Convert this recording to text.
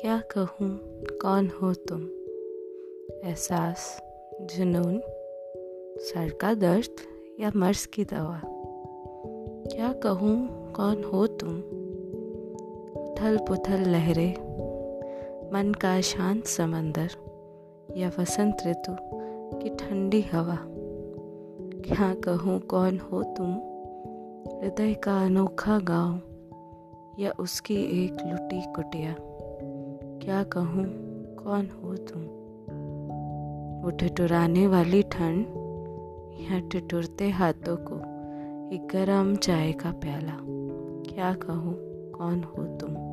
क्या कहूँ, कौन हो तुम? एहसास, जुनून, सर का दर्द या मर्ज की दवा? क्या कहूँ, कौन हो तुम? उथल पुथल लहरें, मन का शांत समंदर या वसंत ऋतु की ठंडी हवा? क्या कहूँ, कौन हो तुम? हृदय का अनोखा गाँव या उसकी एक लुटी कुटिया? क्या कहूँ? कौन हो तुम? वो ठिठुराने वाली ठंड या ठिठुरते हाथों को एक गरम चाय का प्याला। क्या कहूँ? कौन हो तुम?